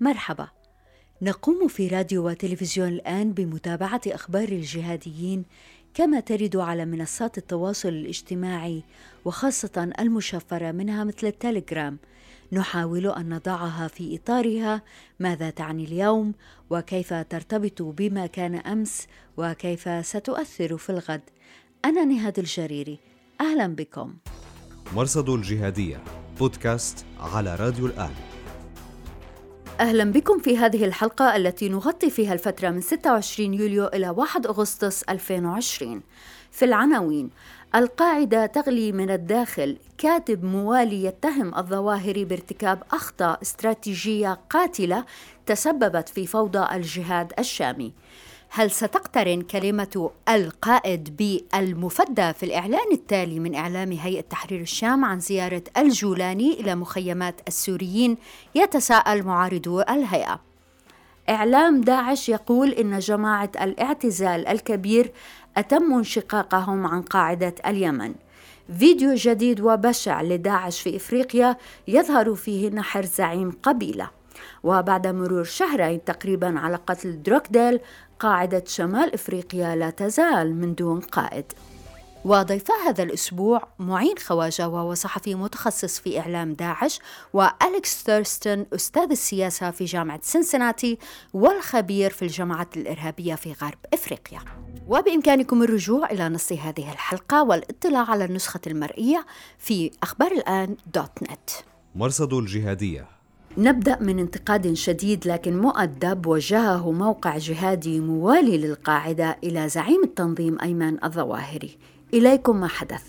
مرحبا. نقوم في راديو وتلفزيون الآن بمتابعة أخبار الجهاديين كما ترد على منصات التواصل الاجتماعي وخاصة المشفرة منها مثل التليجرام. نحاول أن نضعها في إطارها. ماذا تعني اليوم؟ وكيف ترتبط بما كان أمس؟ وكيف ستؤثر في الغد؟ أنا نهاد الجريري. أهلا بكم. مرصد الجهادية بودكاست على راديو الآن. أهلا بكم في هذه الحلقة التي نغطي فيها الفترة من 26 يوليو إلى 1 أغسطس 2020 في العناوين القاعدة تغلي من الداخل. كاتب موالي يتهم الظواهر بارتكاب أخطاء استراتيجية قاتلة تسببت في فوضى الجهاد الشامي. هل ستقترن كلمة القائد بالمفدى في الإعلان التالي من إعلام هيئة تحرير الشام عن زيارة الجولاني إلى مخيمات السوريين يتساءل معارضو الهيئة. إعلام داعش يقول إن جماعة الاعتزال الكبير أتم انشقاقهم عن قاعدة اليمن. فيديو جديد وبشع لداعش في إفريقيا يظهر فيه نحر زعيم قبيلة. وبعد مرور شهرين تقريبا على قتل دروكديل قاعدة شمال إفريقيا لا تزال من دون قائد. وضيفا هذا الأسبوع معين خواجة وهو صحفي متخصص في إعلام داعش وأليكس ثيرستون أستاذ السياسة في جامعة سنسناتي والخبير في الجماعات الإرهابية في غرب إفريقيا. وبإمكانكم الرجوع إلى نص هذه الحلقة والاطلاع على النسخة المرئية في أخبار الآن دوت نت. مرصد الجهادية. نبدأ من انتقاد شديد لكن مؤدب وجهه موقع جهادي موالي للقاعدة إلى زعيم التنظيم أيمن الظواهري. إليكم ما حدث.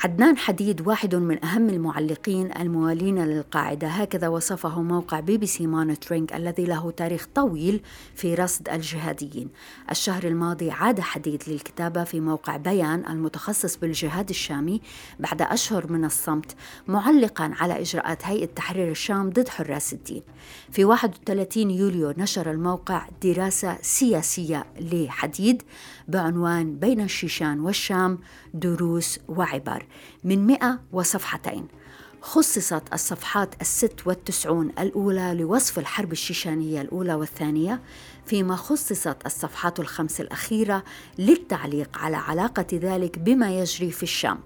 عدنان حديد واحد من أهم المعلقين الموالين للقاعدة. هكذا وصفه موقع BBC Monitoring الذي له تاريخ طويل في رصد الجهاديين. الشهر الماضي عاد حديد للكتابة في موقع بيان المتخصص بالجهاد الشامي بعد أشهر من الصمت معلقا على إجراءات هيئة تحرير الشام ضد حراس الدين. في 31 يوليو نشر الموقع دراسة سياسية لحديد. بعنوان بين الشيشان والشام دروس وعبر. من مئة وصفحتين. خصصت الصفحات الست والتسعون الأولى لوصف الحرب الشيشانية الأولى والثانية فيما خصصت الصفحات الخمس الأخيرة للتعليق على علاقة ذلك بما يجري في الشام.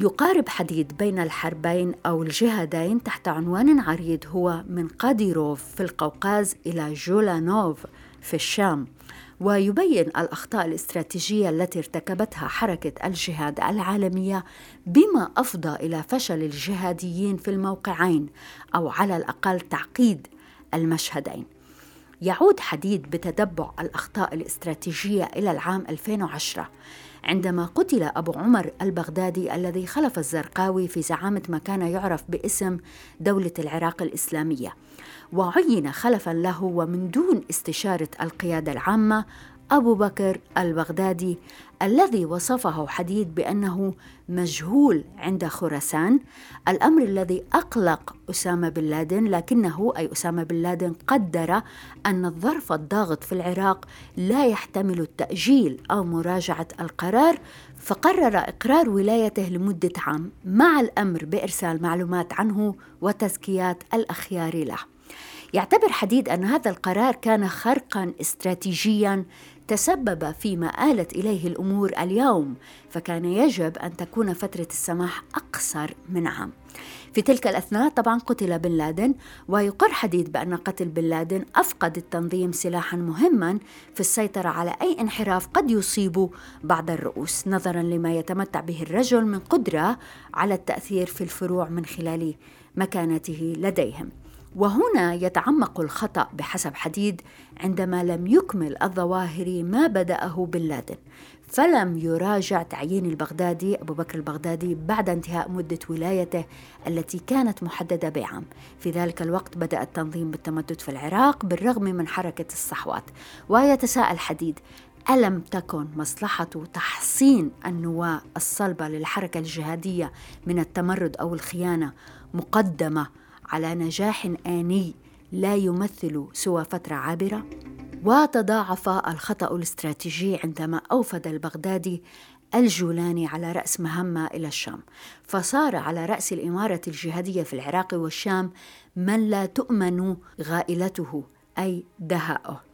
يقارب حديد بين الحربين أو الجهادين تحت عنوان عريض هو من قاديروف في القوقاز إلى جولانوف في الشام. ويبين الأخطاء الاستراتيجية التي ارتكبتها حركة الجهاد العالمية بما أفضى إلى فشل الجهاديين في الموقعين أو على الأقل تعقيد المشهدين. يعود حديد بتتبع الأخطاء الاستراتيجية إلى العام 2010 عندما قتل أبو عمر البغدادي الذي خلف الزرقاوي في زعامة ما كان يعرف باسم دولة العراق الإسلامية. وعين خلفا له ومن دون استشارة القيادة العامة أبو بكر البغدادي الذي وصفه حديد بأنه مجهول عند خراسان الأمر الذي أقلق أسامة بن لادن لكنه أي أسامة بن لادن قدر أن الظرف الضاغط في العراق لا يحتمل التأجيل أو مراجعة القرار فقرر إقرار ولايته لمدة عام مع الأمر بإرسال معلومات عنه وتزكيات الأخيار له. يعتبر حديد أن هذا القرار كان خرقا استراتيجيا تسبب فيما آلت إليه الأمور اليوم فكان يجب أن تكون فترة السماح أقصر من عام. في تلك الأثناء طبعا قتل بن لادن ويقر حديد بأن قتل بن لادن أفقد التنظيم سلاحا مهما في السيطرة على أي انحراف قد يصيب بعض الرؤوس. نظرا لما يتمتع به الرجل من قدرة على التأثير في الفروع من خلال مكانته لديهم. وهنا يتعمق الخطأ بحسب حديد عندما لم يكمل الظواهري ما بدأه بن لادن فلم يراجع تعيين البغدادي أبو بكر البغدادي بعد انتهاء مدة ولايته التي كانت محددة بعام. في ذلك الوقت بدأ التنظيم بالتمدد في العراق بالرغم من حركة الصحوات. ويتساءل حديد ألم تكن مصلحة تحصين النواة الصلبة للحركة الجهادية من التمرد أو الخيانة مقدمة على نجاح آني لا يمثل سوى فترة عابرة؟ وتضاعف الخطأ الاستراتيجي عندما أوفد البغدادي الجولاني على رأس مهمة إلى الشام فصار على رأس الإمارة الجهادية في العراق والشام من لا تؤمن غائلته أي دهاؤه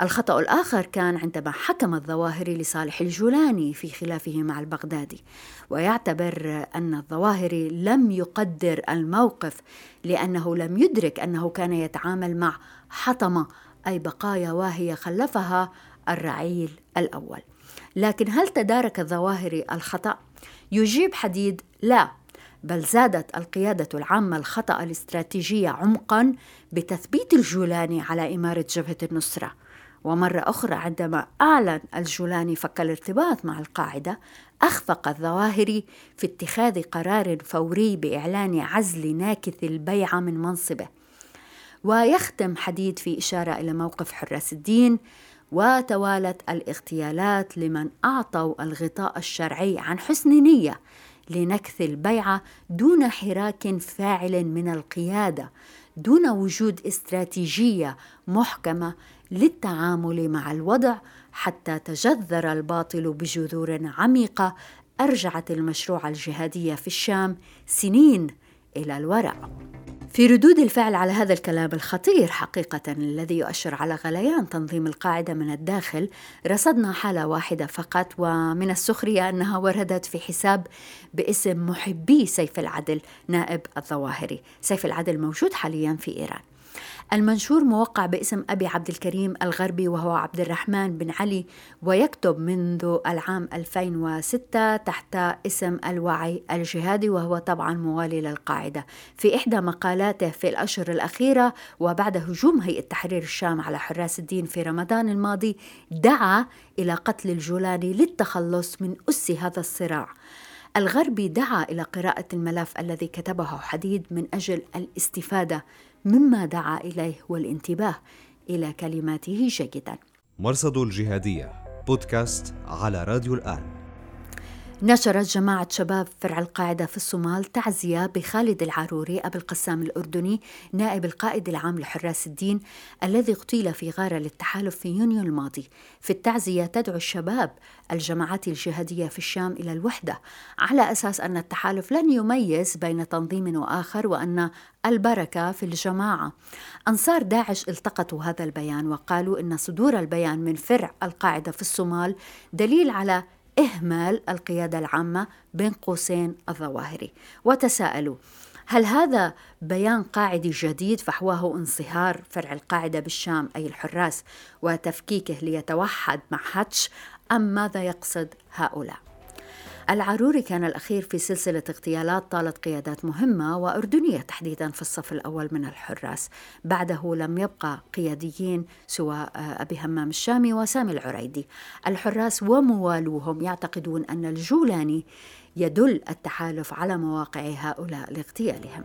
الخطأ الآخر كان عندما حكم الظواهري لصالح الجولاني في خلافه مع البغدادي ويعتبر أن الظواهري لم يقدر الموقف لأنه لم يدرك أنه كان يتعامل مع حطمة أي بقايا واهية خلفها الرعيل الأول لكن هل تدارك الظواهري الخطأ؟ يجيب حديد لا بل زادت القيادة العامة الخطأ الاستراتيجي عمقا بتثبيت الجولاني على إمارة جبهة النصرة ومرة أخرى عندما أعلن الجولاني فك الارتباط مع القاعدة أخفق الظواهري في اتخاذ قرار فوري بإعلان عزل ناكث البيعة من منصبه. ويختم حديد في إشارة إلى موقف حراس الدين وتوالت الاغتيالات لمن أعطوا الغطاء الشرعي عن حسن نية لنكث البيعة دون حراك فاعل من القيادة دون وجود استراتيجية محكمة للتعامل مع الوضع حتى تجذر الباطل بجذور عميقة أرجعت المشروع الجهادي في الشام سنين إلى الوراء. في ردود الفعل على هذا الكلام الخطير حقيقة الذي يؤشر على غليان تنظيم القاعدة من الداخل رصدنا حالة واحدة فقط ومن السخرية أنها وردت في حساب باسم محبي سيف العدل نائب الظواهري. سيف العدل موجود حاليا في إيران. المنشور موقع باسم أبي عبد الكريم الغربي وهو عبد الرحمن بن علي ويكتب منذ العام 2006 تحت اسم الوعي الجهادي وهو طبعا موالي للقاعدة. في إحدى مقالاته في الأشهر الأخيرة وبعد هجوم هيئة تحرير الشام على حراس الدين في رمضان الماضي دعا إلى قتل الجولاني للتخلص من أس هذا الصراع. الغربي دعا إلى قراءة الملف الذي كتبه حديد من أجل الاستفادة مما دعا إليه والانتباه إلى كلماته جيدا. مرصد الجهادية بودكاست على راديو الآن. نشرت جماعة شباب فرع القاعدة في الصومال تعزية بخالد العاروري أبو القسام الأردني نائب القائد العام لحراس الدين الذي اغتيل في غارة للتحالف في يونيو الماضي. في التعزية تدعو الشباب الجماعات الجهادية في الشام إلى الوحدة على أساس أن التحالف لن يميز بين تنظيم وآخر وأن البركة في الجماعة. أنصار داعش التقطوا هذا البيان وقالوا إن صدور البيان من فرع القاعدة في الصومال دليل على إهمال القيادة العامة بين قوسين الظواهري وتساءلوا هل هذا بيان قاعدي جديد فحواه انصهار فرع القاعدة بالشام أي الحراس وتفكيكه ليتوحد مع هاتش أم ماذا يقصد هؤلاء؟ العروري كان الأخير في سلسلة اغتيالات طالت قيادات مهمة وأردنية تحديدا في الصف الأول من الحراس. بعده لم يبقى قياديين سوى أبي همام الشامي وسامي العريدي. الحراس وموالوهم يعتقدون أن الجولاني يدل التحالف على مواقع هؤلاء لاغتيالهم.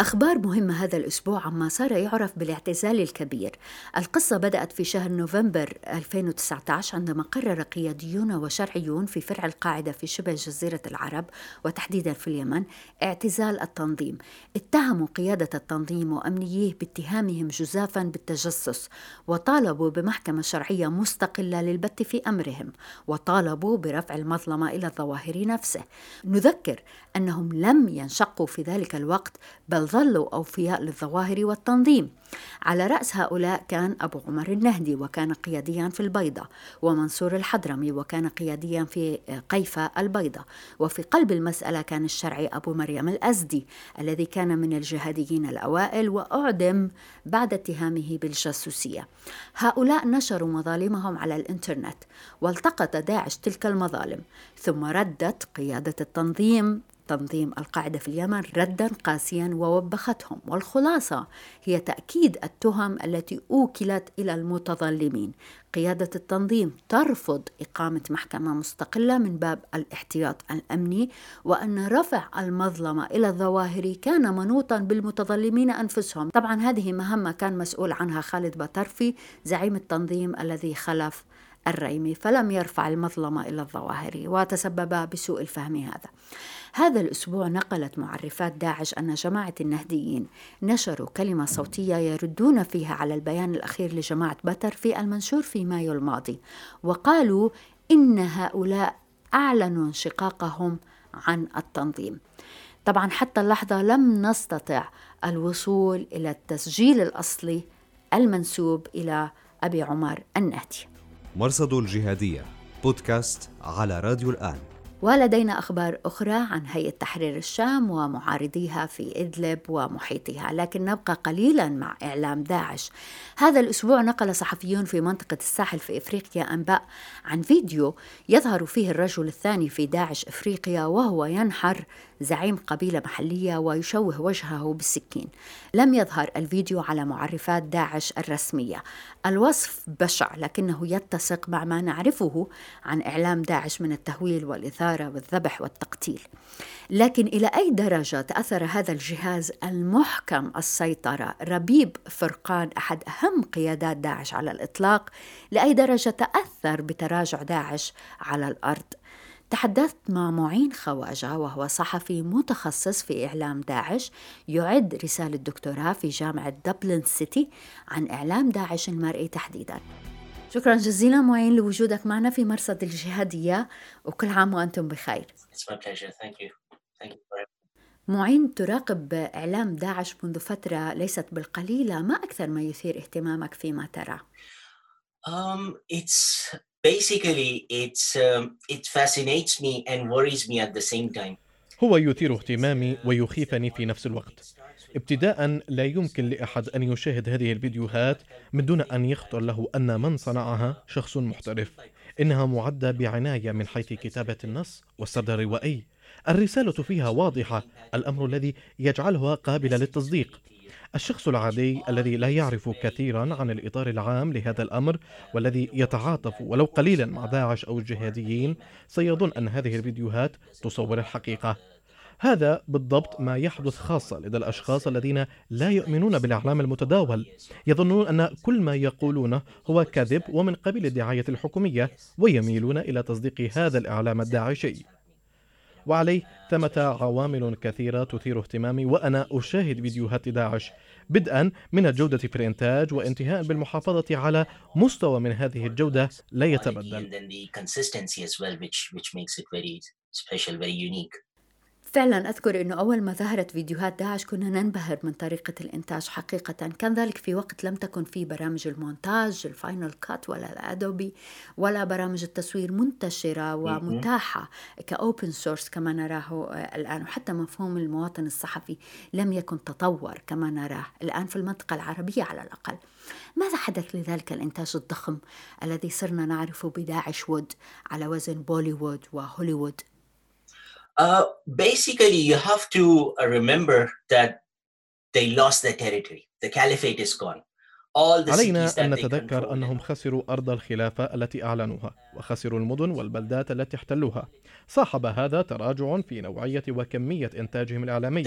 أخبار مهمة هذا الأسبوع عما صار يعرف بالاعتزال الكبير. القصة بدأت في شهر نوفمبر 2019 عندما قرر قياديون وشرعيون في فرع القاعدة في شبه جزيرة العرب وتحديدا في اليمن اعتزال التنظيم. اتهموا قيادة التنظيم وأمنييه باتهامهم جزافا بالتجسس وطالبوا بمحكمة شرعية مستقلة للبت في أمرهم وطالبوا برفع المظلمة إلى الظواهر نفسه. نذكر أنهم لم ينشقوا في ذلك الوقت بل ظلوا أوفياء للظواهر والتنظيم. على رأس هؤلاء كان أبو عمر النهدي وكان قياديا في البيضة ومنصور الحضرمي وكان قياديا في قيفة البيضة. وفي قلب المسألة كان الشرعي أبو مريم الأزدي الذي كان من الجهاديين الأوائل وأعدم بعد اتهامه بالجاسوسية. هؤلاء نشروا مظالمهم على الإنترنت والتقط داعش تلك المظالم ثم ردت قيادة التنظيم تنظيم القاعدة في اليمن ردا قاسيا ووبختهم والخلاصة هي تأكيد التهم التي أوكلت إلى المتظلمين. قيادة التنظيم ترفض إقامة محكمة مستقلة من باب الاحتياط الأمني وأن رفع المظلمة إلى الظواهر كان منوطا بالمتظلمين أنفسهم. طبعا هذه مهمة كان مسؤول عنها خالد بطرفي زعيم التنظيم الذي خلف الريمي فلم يرفع المظلمة إلى الظواهر وتسبب بسوء الفهم هذا. هذا الأسبوع نقلت معرفات داعش أن جماعة النهديين نشروا كلمة صوتية يردون فيها على البيان الأخير لجماعة بتر في المنشور في مايو الماضي وقالوا إن هؤلاء أعلنوا انشقاقهم عن التنظيم. طبعا حتى اللحظة لم نستطع الوصول إلى التسجيل الأصلي المنسوب إلى أبي عمر النهدي. مرصد الجهادية بودكاست على راديو الآن. ولدينا أخبار أخرى عن هيئة تحرير الشام ومعارضيها في إدلب ومحيطها لكن نبقى قليلا مع إعلام داعش. هذا الأسبوع نقل صحفيون في منطقة الساحل في إفريقيا أنباء عن فيديو يظهر فيه الرجل الثاني في داعش إفريقيا وهو ينحر زعيم قبيلة محلية ويشوه وجهه بالسكين. لم يظهر الفيديو على معرفات داعش الرسمية. الوصف بشع لكنه يتسق مع ما نعرفه عن إعلام داعش من التهويل والإثارة والذبح والتقتيل. لكن إلى أي درجة تأثر هذا الجهاز المحكم السيطرة؟ ربيب فرقان أحد أهم قيادات داعش على الإطلاق. لأي درجة تأثر بتراجع داعش على الأرض؟ تحدثت مع معين خواجة وهو صحفي متخصص في إعلام داعش. يعد رسالة دكتوراه في جامعة دبلن سيتي عن إعلام داعش المرئي تحديدا. شكرا جزيلا معين لوجودك معنا في مرصد الجهادية وكل عام وأنتم بخير. معين تراقب إعلام داعش منذ فترة ليست بالقليلة ما أكثر ما يثير اهتمامك فيما ترى؟ Um, it's basically it's um, it fascinates me and worries me at the same time. هو يثير اهتمامي ويخيفني في نفس الوقت. ابتداء لا يمكن لأحد أن يشاهد هذه الفيديوهات من دون أن يخطر له أن من صنعها شخص محترف. إنها معدة بعناية من حيث كتابة النص والسرد الروائي الرسالة فيها واضحة. الأمر الذي يجعلها قابلة للتصديق. الشخص العادي الذي لا يعرف كثيرا عن الإطار العام لهذا الأمر والذي يتعاطف ولو قليلا مع داعش أو الجهاديين سيظن أن هذه الفيديوهات تصور الحقيقة. هذا بالضبط ما يحدث خاصة لدى الأشخاص الذين لا يؤمنون بالإعلام المتداول. يظنون أن كل ما يقولونه هو كذب ومن قبيل الدعاية الحكومية ويميلون إلى تصديق هذا الإعلام الداعشي. وعليه ثمة عوامل كثيرة تثير اهتمامي وأنا أشاهد فيديوهات داعش بدءا من الجودة في الإنتاج وانتهاء بالمحافظة على مستوى من هذه الجودة لا يتبدل. فعلا أذكر أنه أول ما ظهرت فيديوهات داعش كنا ننبهر من طريقة الإنتاج حقيقة. كان ذلك في وقت لم تكن في برامج المونتاج ال Final Cut ولا ال Adobe ولا برامج التصوير منتشرة ومتاحة ك open source كما نراه الآن. وحتى مفهوم المواطن الصحفي لم يكن تطور كما نراه الآن في المنطقة العربية على الأقل. ماذا حدث لذلك الإنتاج الضخم الذي صرنا نعرفه بداعش وود على وزن بوليوود وهوليوود؟ Uh, basically, you have to uh, remember that they lost their territory. The caliphate is gone. علينا أن نتذكر أنهم خسروا أرض الخلافة التي أعلنوها وخسروا المدن والبلدات التي احتلوها صاحب هذا تراجع في نوعية وكمية إنتاجهم الإعلامي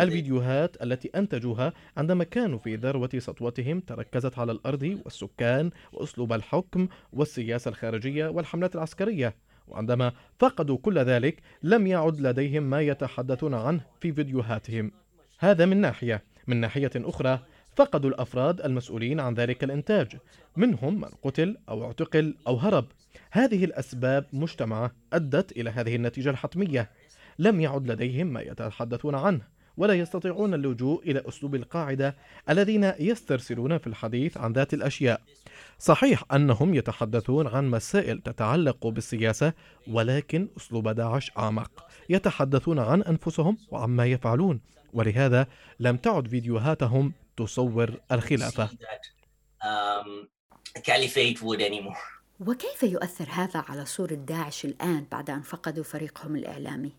الفيديوهات التي أنتجوها عندما كانوا في ذروة سطوتهم تركزت على الأرض والسكان وأسلوب الحكم والسياسة الخارجية والحملات العسكرية وعندما فقدوا كل ذلك لم يعد لديهم ما يتحدثون عنه في فيديوهاتهم. هذا من ناحية. من ناحية أخرى فقدوا الأفراد المسؤولين عن ذلك الإنتاج. منهم من قتل أو اعتقل أو هرب. هذه الأسباب مجتمعة أدت إلى هذه النتيجة الحتمية. لم يعد لديهم ما يتحدثون عنه. ولا يستطيعون اللجوء إلى أسلوب القاعدة الذين يسترسلون في الحديث عن ذات الأشياء. صحيح أنهم يتحدثون عن مسائل تتعلق بالسياسة ولكن أسلوب داعش أعمق. يتحدثون عن أنفسهم وعما يفعلون ولهذا لم تعد فيديوهاتهم تصور الخلافة. Um, وكيف يؤثر هذا على صورة داعش الآن بعد أن فقدوا فريقهم الإعلامي؟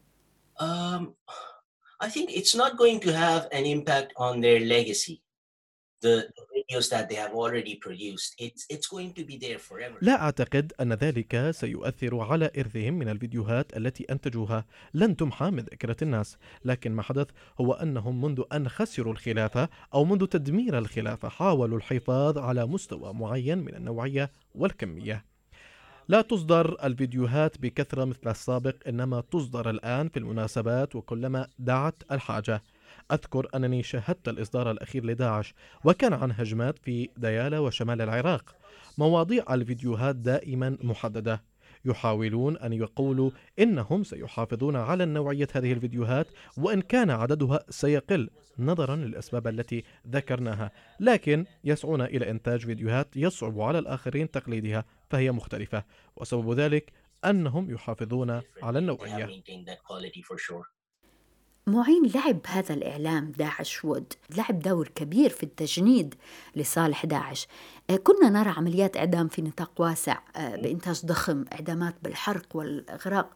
I think it's not going to have an impact on their legacy. The, videos that they have already produced. It's, it's going to be there forever. لا أعتقد أن ذلك سيؤثر على إرثهم من الفيديوهات التي أنتجوها لن تمحى من ذاكرة الناس لكن ما حدث هو أنهم منذ أن خسروا الخلافة أو منذ تدمير الخلافة حاولوا الحفاظ على مستوى معين من النوعية والكمية لا تصدر الفيديوهات بكثرة مثل السابق إنما تصدر الآن في المناسبات وكلما دعت الحاجة. أذكر أنني شاهدت الإصدار الأخير لداعش وكان عن هجمات في ديالى وشمال العراق. مواضيع الفيديوهات دائما محددة. يحاولون أن يقولوا إنهم سيحافظون على نوعية هذه الفيديوهات وإن كان عددها سيقل نظرا للأسباب التي ذكرناها. لكن يسعون إلى إنتاج فيديوهات يصعب على الآخرين تقليدها فهي مختلفة. وسبب ذلك أنهم يحافظون على النوعية. معين لعب هذا الإعلام داعش وود لعب دور كبير في التجنيد لصالح داعش آه، كنا نرى عمليات إعدام في نطاق واسع آه، بإنتاج ضخم إعدامات بالحرق والإغراق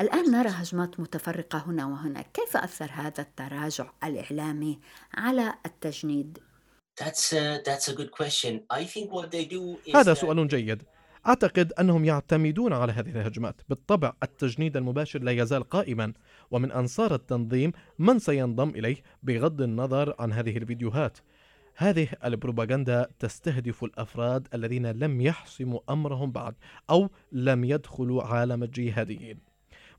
الآن نرى هجمات متفرقة هنا وهناك كيف أثر هذا التراجع الإعلامي على التجنيد؟ That's a, that's a good question. I think what they do is هذا سؤال جيد أعتقد أنهم يعتمدون على هذه الهجمات. بالطبع التجنيد المباشر لا يزال قائما ومن أنصار التنظيم من سينضم إليه بغض النظر عن هذه الفيديوهات. هذه البروباغندا تستهدف الأفراد الذين لم يحسموا أمرهم بعد أو لم يدخلوا عالم الجهاديين.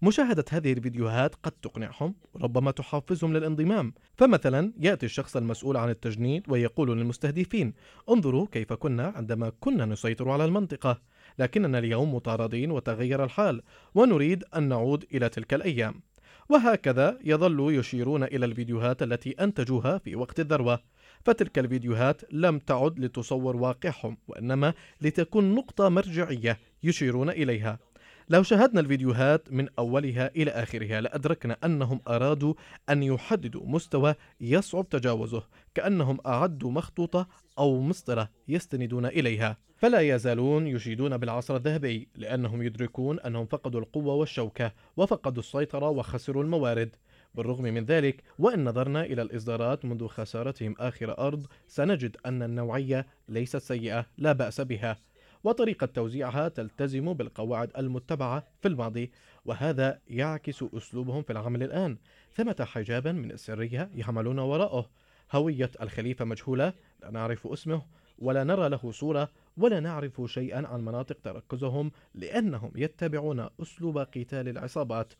مشاهدة هذه الفيديوهات قد تقنعهم وربما تحفزهم للانضمام. فمثلا يأتي الشخص المسؤول عن التجنيد ويقول للمستهدفين انظروا كيف كنا عندما كنا نسيطر على المنطقة. لكننا اليوم مطاردين وتغير الحال ونريد أن نعود إلى تلك الأيام. وهكذا يظل يشيرون إلى الفيديوهات التي أنتجوها في وقت الذروة. فتلك الفيديوهات لم تعد لتصور واقعهم وإنما لتكون نقطة مرجعية يشيرون إليها. لو شاهدنا الفيديوهات من أولها إلى آخرها لأدركنا أنهم أرادوا أن يحددوا مستوى يصعب تجاوزه كأنهم أعدوا مخطوطة أو مسطرة يستندون إليها. فلا يزالون يشيدون بالعصر الذهبي لأنهم يدركون أنهم فقدوا القوة والشوكة وفقدوا السيطرة وخسروا الموارد. بالرغم من ذلك وإن نظرنا إلى الإصدارات منذ خسارتهم آخر أرض سنجد أن النوعية ليست سيئة لا بأس بها. وطريقة توزيعها تلتزم بالقواعد المتبعة في الماضي وهذا يعكس أسلوبهم في العمل الآن. ثمة حجابا من السرية يعملون وراءه. هوية الخليفة مجهولة لا نعرف اسمه. ولا نرى له صورة ولا نعرف شيئا عن مناطق تركزهم لأنهم يتبعون أسلوب قتال العصابات.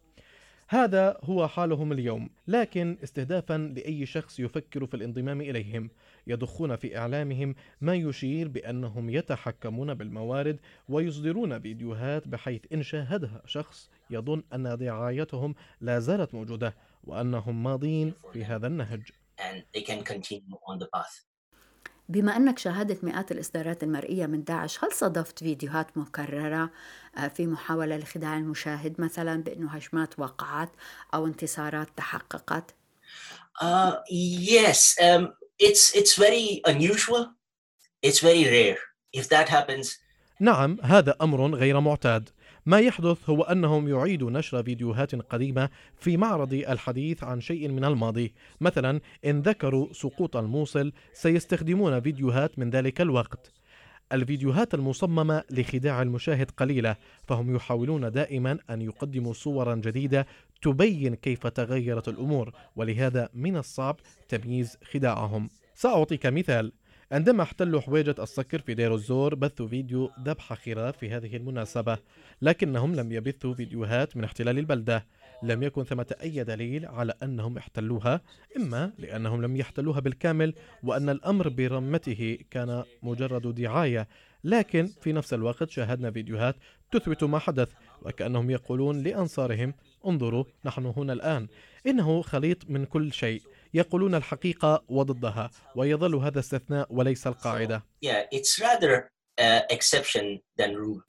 هذا هو حالهم اليوم لكن استهدافا لأي شخص يفكر في الانضمام إليهم. يضخون في إعلامهم ما يشير بأنهم يتحكمون بالموارد ويصدرون فيديوهات بحيث إن شاهدها شخص يظن أن دعايتهم لا زالت موجودة وأنهم ماضين في هذا النهج. بما أنك شاهدت مئات الإصدارات المرئية من داعش هل صادفت فيديوهات مكررة آه، في محاولة لخداع المشاهد مثلا بأنه هجمات وقعت أو انتصارات تحققت؟ Uh, yes, um, it's it's very unusual. It's very rare. If that happens. نعم هذا أمر غير معتاد ما يحدث هو أنهم يعيدوا نشر فيديوهات قديمة في معرض الحديث عن شيء من الماضي. مثلا إن ذكروا سقوط الموصل سيستخدمون فيديوهات من ذلك الوقت. الفيديوهات المصممة لخداع المشاهد قليلة فهم يحاولون دائما أن يقدموا صورا جديدة تبين كيف تغيرت الأمور ولهذا من الصعب تمييز خداعهم. سأعطيك مثال. عندما احتلوا حويجة الصقر في دير الزور بثوا فيديو ذبح خراف في هذه المناسبة لكنهم لم يبثوا فيديوهات من احتلال البلدة. لم يكن ثمة أي دليل على أنهم احتلوها إما لأنهم لم يحتلوها بالكامل وأن الأمر برمته كان مجرد دعاية. لكن في نفس الوقت شاهدنا فيديوهات تثبت ما حدث وكأنهم يقولون لأنصارهم انظروا نحن هنا الآن. إنه خليط من كل شيء. يقولون الحقيقة وضدها ويظل هذا استثناء وليس القاعدة. Yeah, it's rather uh, exception than rule.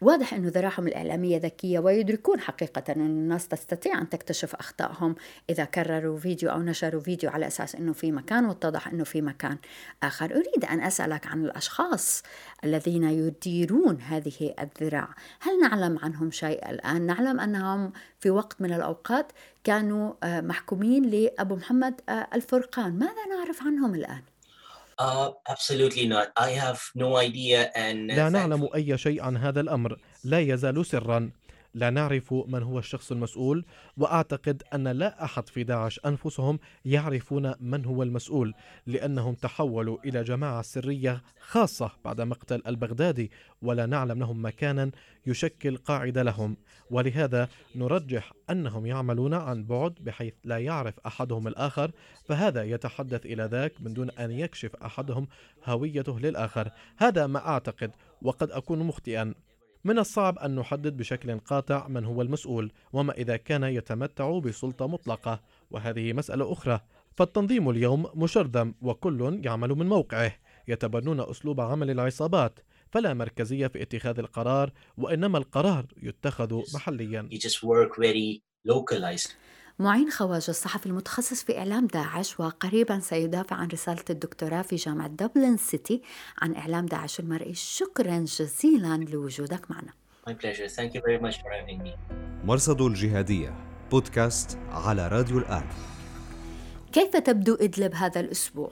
واضح أنه ذراعهم الإعلامية ذكية ويدركون حقيقة أن الناس تستطيع أن تكتشف أخطائهم إذا كرروا فيديو أو نشروا فيديو على أساس أنه في مكان واتضح أنه في مكان آخر أريد أن أسألك عن الأشخاص الذين يديرون هذه الذراع هل نعلم عنهم شيء الآن؟ نعلم أنهم في وقت من الأوقات كانوا آه، محكومين لأبو محمد آه، الفرقان ماذا نعرف عنهم الآن؟ Uh, absolutely not. I have no idea and لا نعلم أي شيء عن هذا الأمر لا يزال سرا لا نعرف من هو الشخص المسؤول وأعتقد أن لا أحد في داعش أنفسهم يعرفون من هو المسؤول لأنهم تحولوا إلى جماعة سرية خاصة بعد مقتل البغدادي ولا نعلم لهم مكانا يشكل قاعدة لهم. ولهذا نرجح أنهم يعملون عن بعد بحيث لا يعرف أحدهم الآخر فهذا يتحدث إلى ذاك من دون أن يكشف أحدهم هويته للآخر. هذا ما أعتقد وقد أكون مخطئا. من الصعب أن نحدد بشكل قاطع من هو المسؤول وما إذا كان يتمتع بسلطة مطلقة وهذه مسألة أخرى. فالتنظيم اليوم مشرذم وكل يعمل من موقعه. يتبنون أسلوب عمل العصابات فلا مركزية في اتخاذ القرار وإنما القرار يتخذ محليا. معين خواجة الصحفي المتخصص في إعلام داعش وقريبا سيدافع عن رسالة الدكتوراه في جامعة دبلن سيتي عن إعلام داعش المرئي شكرا جزيلا لوجودك معنا My pleasure. Thank you very much for having me. مرصد الجهادية بودكاست على راديو الآن كيف تبدو إدلب هذا الأسبوع؟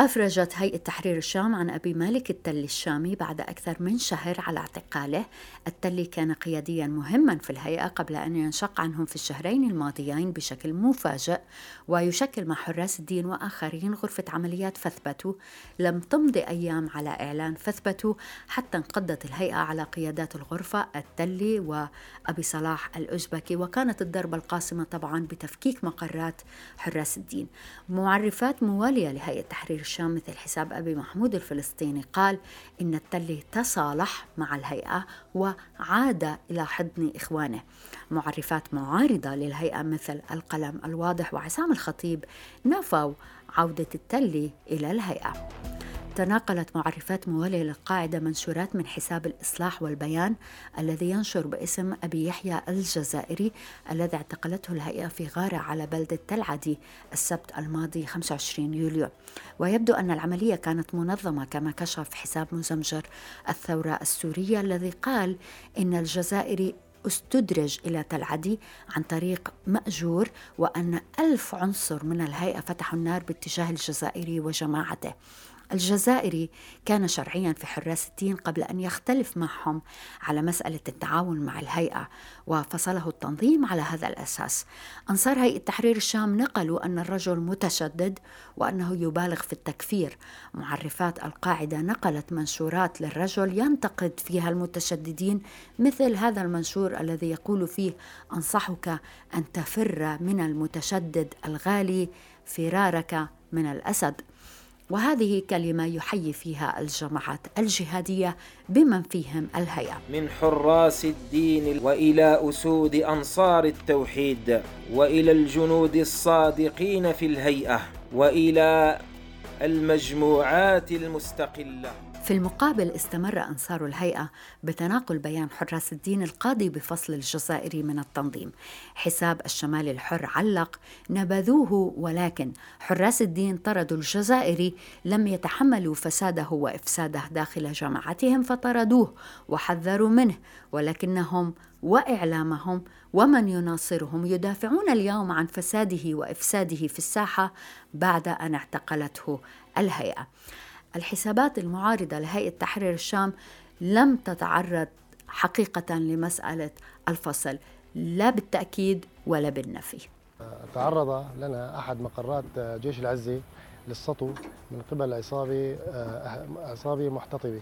أفرجت هيئة تحرير الشام عن أبي مالك التلي الشامي بعد أكثر من شهر على اعتقاله. التلي كان قياديا مهما في الهيئة قبل أن ينشق عنهم في الشهرين الماضيين بشكل مفاجئ ويشكل مع حراس الدين وآخرين غرفة عمليات فثبتوا. لم تمض أيام على إعلان فثبتوا حتى انقضت الهيئة على قيادات الغرفة التلي وأبي صلاح الأزبكي وكانت الضربة القاسمة طبعا بتفكيك مقرات حراس الدين. معرفات موالية لهيئة تحرير الشام مثل حساب أبي محمود الفلسطيني قال إن التلي تصالح مع الهيئة وعاد إلى حضن إخوانه. معرفات معارضة للهيئة مثل القلم الواضح وعسام الخطيب نفوا عودة التلي إلى الهيئة. تناقلت معرفات موالية للقاعدة منشورات من حساب الإصلاح والبيان الذي ينشر باسم أبي يحيى الجزائري الذي اعتقلته الهيئة في غارة على بلدة تلعدي السبت الماضي 25 يوليو. ويبدو أن العملية كانت منظمة كما كشف حساب مزمجر الثورة السورية الذي قال إن الجزائري استدرج إلى تلعدي عن طريق مأجور وأن ألف عنصر من الهيئة فتحوا النار باتجاه الجزائري وجماعته. الجزائري كان شرعيا في حراس الدين قبل أن يختلف معهم على مسألة التعاون مع الهيئة وفصله التنظيم على هذا الأساس. أنصار هيئة تحرير الشام نقلوا أن الرجل متشدد وأنه يبالغ في التكفير. معرفات القاعدة نقلت منشورات للرجل ينتقد فيها المتشددين مثل هذا المنشور الذي يقول فيه أنصحك أن تفر من المتشدد الغالي فرارك من الأسد وهذه كلمة يحيي فيها الجماعات الجهادية بمن فيهم الهيئة. من حراس الدين وإلى أسود أنصار التوحيد وإلى الجنود الصادقين في الهيئة وإلى المجموعات المستقلة. في المقابل استمر أنصار الهيئة بتناقل بيان حراس الدين القاضي بفصل الجزائري من التنظيم. حساب الشمال الحر علق نبذوه ولكن حراس الدين طردوا الجزائري لم يتحملوا فساده وإفساده داخل جماعتهم فطردوه وحذروا منه ولكنهم وإعلامهم ومن يناصرهم يدافعون اليوم عن فساده وإفساده في الساحة بعد أن اعتقلته الهيئة. الحسابات المعارضة لهيئة تحرير الشام لم تتعرض حقيقة لمسألة الفصل لا بالتأكيد ولا بالنفي. تعرض لنا أحد مقرات جيش العزة للسطو من قبل عصابة عصابة محتطبة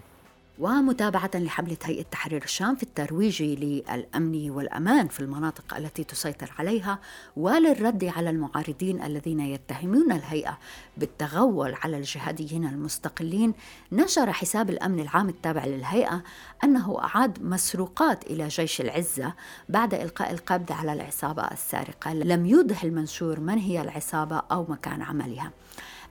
ومتابعة لحملة هيئة تحرير الشام في الترويج للأمن والأمان في المناطق التي تسيطر عليها وللرد على المعارضين الذين يتهمون الهيئة بالتغول على الجهاديين المستقلين. نشر حساب الأمن العام التابع للهيئة أنه أعاد مسروقات إلى جيش العزة بعد إلقاء القبض على العصابة السارقة. لم يوضح المنشور من هي العصابة أو مكان عملها.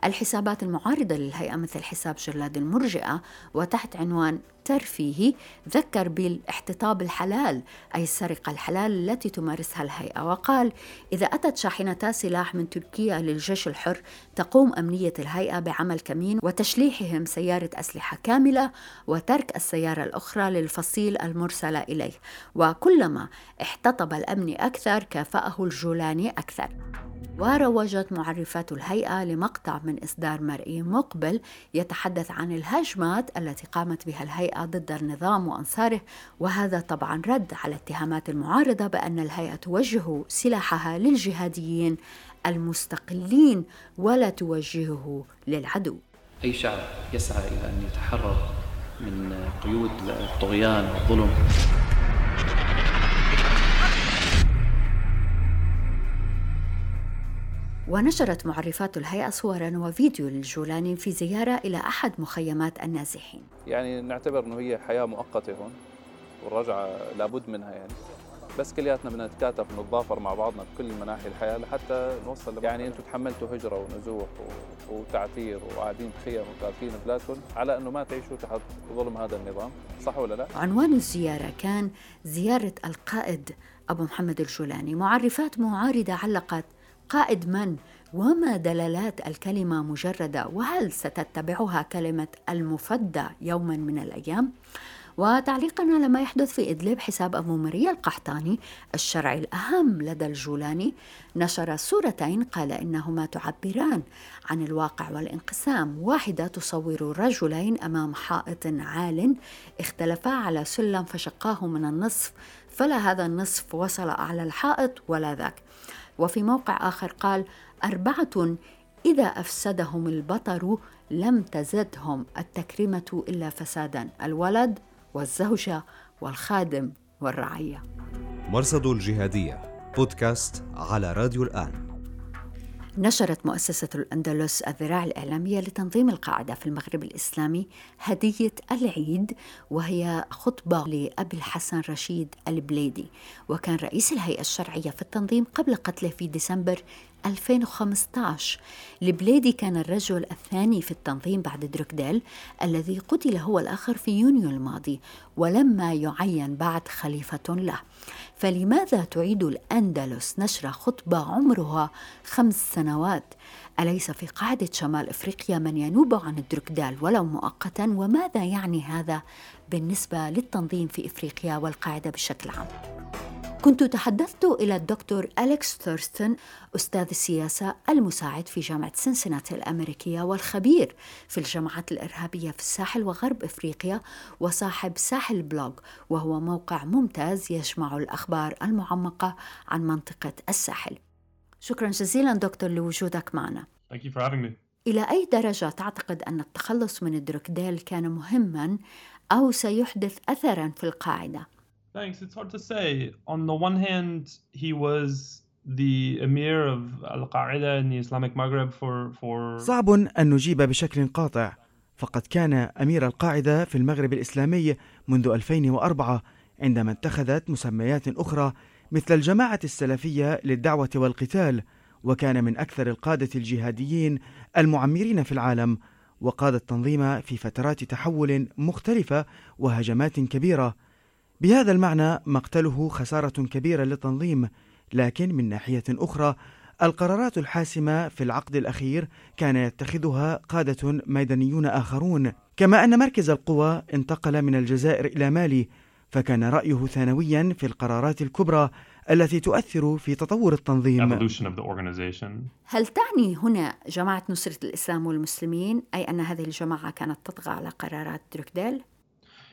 الحسابات المعارضة للهيئة مثل حساب جلاد المرجئة وتحت عنوان ترفيهي ذكر بالاحتطاب الحلال أي السرقة الحلال التي تمارسها الهيئة وقال إذا أتت شاحنتا سلاح من تركيا للجيش الحر تقوم أمنية الهيئة بعمل كمين وتشليحهم سيارة أسلحة كاملة وترك السيارة الأخرى للفصيل المرسلة إليه. وكلما احتطب الأمن أكثر كافأه الجولاني أكثر. وروجت معرفات الهيئة لمقطع من إصدار مرئي مقبل يتحدث عن الهجمات التي قامت بها الهيئة ضد النظام وأنصاره وهذا طبعا رد على اتهامات المعارضة بأن الهيئة توجه سلاحها للجهاديين المستقلين ولا توجهه للعدو. أي شعب يسعى إلى أن يتحرر من قيود الطغيان والظلم؟ ونشرت معرفات الهيئة صورا وفيديو للجولاني في زيارة إلى أحد مخيمات النازحين. يعني نعتبر أنه هي حياة مؤقتة هون والرجعة لابد منها يعني. بس كلياتنا بدنا نتكاتف ونتضافر مع بعضنا بكل مناحي الحياة لحتى نوصل يعني أنتم تحملتوا هجرة ونزوح وتعتير وقاعدين بخيم وتاركين بلادكم على أنه ما تعيشوا تحت ظلم هذا النظام. صح ولا لا؟ عنوان الزيارة كان زيارة القائد أبو محمد الجولاني معرفات معارضة علقت قائد من؟ وما دلالات الكلمة مجردة؟ وهل ستتبعها كلمة المفدى يوما من الأيام؟ وتعليقا على ما يحدث في إدلب حساب أبو مريا القحطاني الشرعي الأهم لدى الجولاني. نشر صورتين قال إنهما تعبران عن الواقع والانقسام. واحدة تصور رجلين أمام حائط عال اختلفا على سلم فشقاه من النصف فلا هذا النصف وصل أعلى الحائط ولا ذاك. وفي موقع آخر قال أربعة إذا أفسدهم البطر لم تزدهم التكريمة إلا فسادا الولد والزوجة والخادم والرعية. مرصد الجهادية بودكاست على راديو الآن. نشرت مؤسسة الأندلس الذراع الإعلامية لتنظيم القاعدة في المغرب الإسلامي هدية العيد وهي خطبة لأبي الحسن رشيد البليدي وكان رئيس الهيئة الشرعية في التنظيم قبل قتله في ديسمبر 2015 البليدي كان الرجل الثاني في التنظيم بعد دروكديل الذي قتل هو الآخر في يونيو الماضي ولما يعين بعد خليفة له. فلماذا تعيد الأندلس نشر خطبة عمرها خمس سنوات أليس في قاعدة شمال إفريقيا من ينوب عن الدركدال ولو مؤقتا وماذا يعني هذا بالنسبة للتنظيم في إفريقيا والقاعدة بشكل عام؟ كنت تحدثت إلى الدكتور أليكس ثورستون أستاذ السياسة المساعد في جامعة سنسناتي الأمريكية والخبير في الجماعات الإرهابية في الساحل وغرب إفريقيا وصاحب Sahel Blog وهو موقع ممتاز يجمع الأخبار المعمقة عن منطقة الساحل شكرا جزيلا دكتور لوجودك معنا Thank you for having me. إلى أي درجة تعتقد أن التخلص من دروكديل كان مهما أو سيحدث أثرا في القاعدة؟ Thanks. It's hard to say. On the one hand, he was the emir of Al Qaeda in the Islamic Maghreb for for صعب أن نجيب بشكل قاطع فقد كان أمير القاعدة في المغرب الإسلامي منذ 2004 عندما اتخذت مسميات أخرى مثل الجماعة السلفية للدعوة والقتال وكان من أكثر القادة الجهاديين المعمرين في العالم وقاد التنظيم في فترات تحول مختلفة وهجمات كبيرة بهذا المعنى مقتله خسارة كبيرة للتنظيم لكن من ناحية أخرى القرارات الحاسمة في العقد الأخير كان يتخذها قادة ميدانيون آخرون كما أن مركز القوى انتقل من الجزائر إلى مالي فكان رأيه ثانويا في القرارات الكبرى التي تؤثر في تطور التنظيم evolution of the organization. هل تعني هنا جماعة نصرة الإسلام والمسلمين أي أن هذه الجماعة كانت تطغى على قرارات دروكديل؟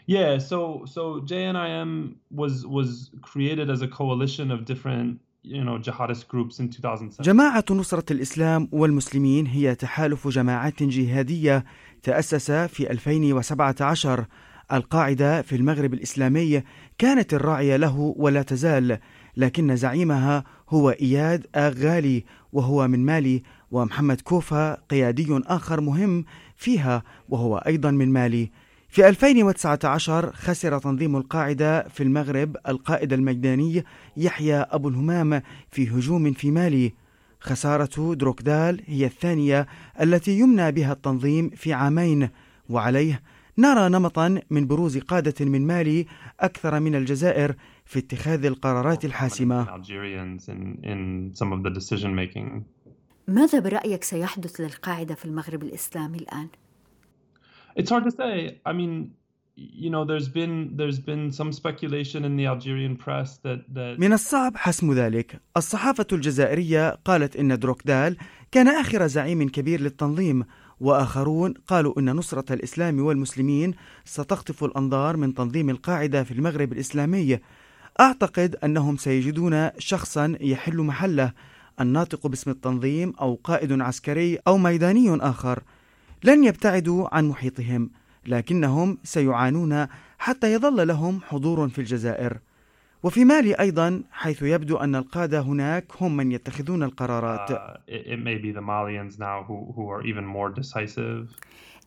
Yeah, so so JNIM was was created as a coalition of different you know jihadist groups in 2007. جماعة نصرة الإسلام والمسلمين هي تحالف جماعات جهادية تأسس في 2017 القاعدة في المغرب الإسلامي كانت الراعية له ولا تزال لكن زعيمها هو إياد آغالي وهو من مالي ومحمد كوفا قيادي آخر مهم فيها وهو أيضا من مالي في 2019 خسر تنظيم القاعدة في المغرب القائد الميداني يحيى أبو الهمام في هجوم في مالي خسارة دروكدال هي الثانية التي يمنى بها التنظيم في عامين وعليه نرى نمطا من بروز قادة من مالي أكثر من الجزائر في اتخاذ القرارات الحاسمة Algerians in in some of the decision making. ماذا برأيك سيحدث للقاعدة في المغرب الإسلامي الآن؟ It's hard to say. I mean, you know, there's been there's been some speculation in the Algerian press that that من الصعب حسم ذلك. الصحافة الجزائرية قالت إن دروكدال كان آخر زعيم كبير للتنظيم وآخرون قالوا إن نصرة الإسلام والمسلمين ستخطف الأنظار من تنظيم القاعدة في المغرب الإسلامي. أعتقد أنهم سيجدون شخصا يحل محله الناطق باسم التنظيم أو قائد عسكري أو ميداني آخر. لن يبتعدوا عن محيطهم. لكنهم سيعانون حتى يظل لهم حضور في الجزائر وفي مالي أيضا حيث يبدو أن القادة هناك هم من يتخذون القرارات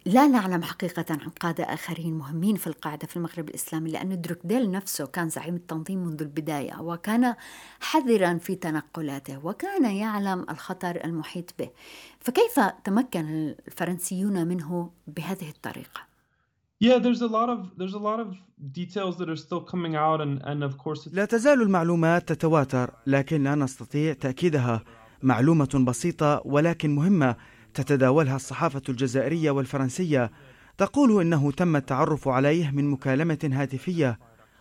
لا نعلم حقيقة عن قادة آخرين مهمين في القاعدة في المغرب الإسلامي لأن دروكديل نفسه كان زعيم التنظيم منذ البداية وكان حذرا في تنقلاته وكان يعلم الخطر المحيط به. فكيف تمكن الفرنسيون منه بهذه الطريقة؟ Yeah, there's a lot of there's a lot of details that are still coming out and and of course لا تزال المعلومات تتواتر لكن لا نستطيع تأكيدها. معلومة بسيطة ولكن مهمة. تتداولها الصحافة الجزائرية والفرنسية تقول إنه تم التعرف عليه من مكالمة هاتفية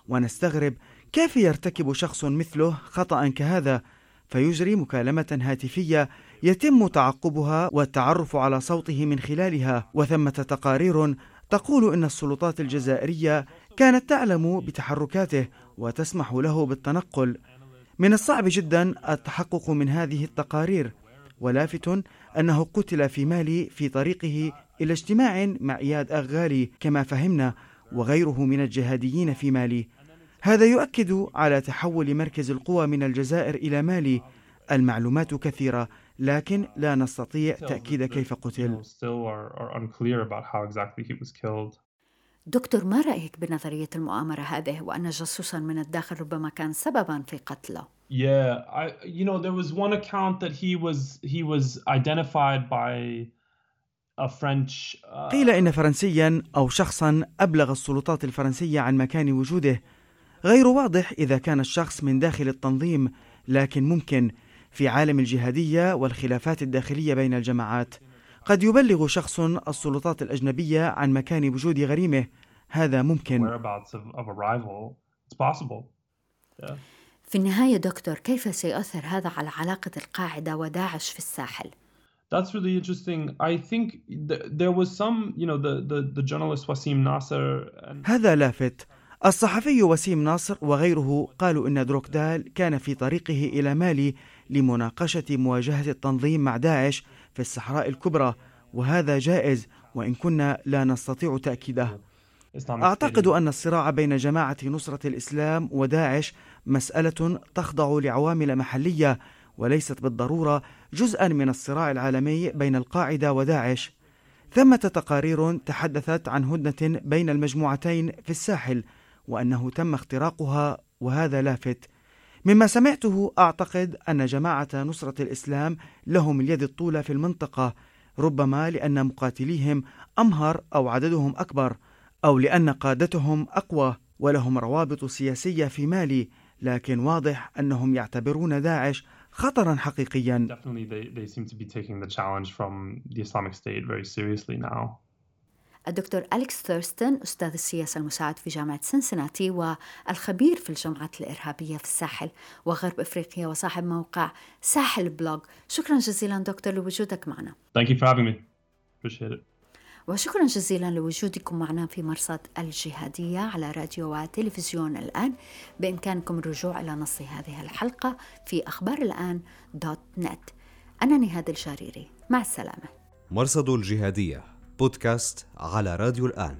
ونستغرب كيف يرتكب شخص مثله خطأ كهذا فيجري مكالمة هاتفية يتم تعقبها والتعرف على صوته من خلالها. وثمة تقارير تقول إن السلطات الجزائرية كانت تعلم بتحركاته وتسمح له بالتنقل. من الصعب جدا التحقق من هذه التقارير ولافت أنه قتل في مالي في طريقه إلى اجتماع مع إياد أغالي كما فهمنا وغيره من الجهاديين في مالي. هذا يؤكد على تحول مركز القوى من الجزائر إلى مالي. المعلومات كثيرة لكن لا نستطيع تأكيد كيف قتل. دكتور ما رأيك بنظرية المؤامرة هذه وأن جاسوسا من الداخل ربما كان سببا في قتله؟ Yeah, I you know there was one account that he was he was identified by a French uh... قيل إن فرنسيا أو شخصا أبلغ السلطات الفرنسية عن مكان وجوده. غير واضح إذا كان الشخص من داخل التنظيم لكن ممكن في عالم الجهادية والخلافات الداخلية بين الجماعات. قد يبلغ شخص السلطات الأجنبية عن مكان وجود غريمه. هذا ممكن. في النهاية دكتور كيف سيؤثر هذا على علاقة القاعدة وداعش في الساحل؟ That's really interesting. I think there was some, you know, the, the, the journalist Wasim Nasser. And... هذا لافت. الصحفي وسيم ناصر وغيره قالوا إن دروكدال كان في طريقه إلى مالي لمناقشة مواجهة التنظيم مع داعش في الصحراء الكبرى وهذا جائز وإن كنا لا نستطيع تأكيده أعتقد أن الصراع بين جماعة نصرة الإسلام وداعش مسألة تخضع لعوامل محلية وليست بالضرورة جزءا من الصراع العالمي بين القاعدة وداعش. ثمة تقارير تحدثت عن هدنة بين المجموعتين في الساحل وأنه تم اختراقها وهذا لافت. مما سمعته أعتقد أن جماعة نصرة الإسلام لهم اليد الطولى في المنطقة ربما لأن مقاتليهم أمهر أو عددهم أكبر أو لأن قادتهم أقوى ولهم روابط سياسية في مالي. لكن واضح أنهم يعتبرون داعش خطرا حقيقيا الدكتور أليكس ثيرستون أستاذ السياسة المساعد في جامعة سنسناتي والخبير في الجمعات الإرهابية في الساحل وغرب إفريقيا وصاحب موقع Sahel Blog شكرا جزيلا دكتور لوجودك معنا Thank you for having me. Appreciate it. وشكرا جزيلا لوجودكم معنا في مرصد الجهادية على راديو وتلفزيون الآن. بإمكانكم الرجوع إلى نص هذه الحلقة في أخبار الآن دوت نت. أنا نهاد الجريري. مع السلامة. مرصد الجهادية بودكاست على راديو الآن.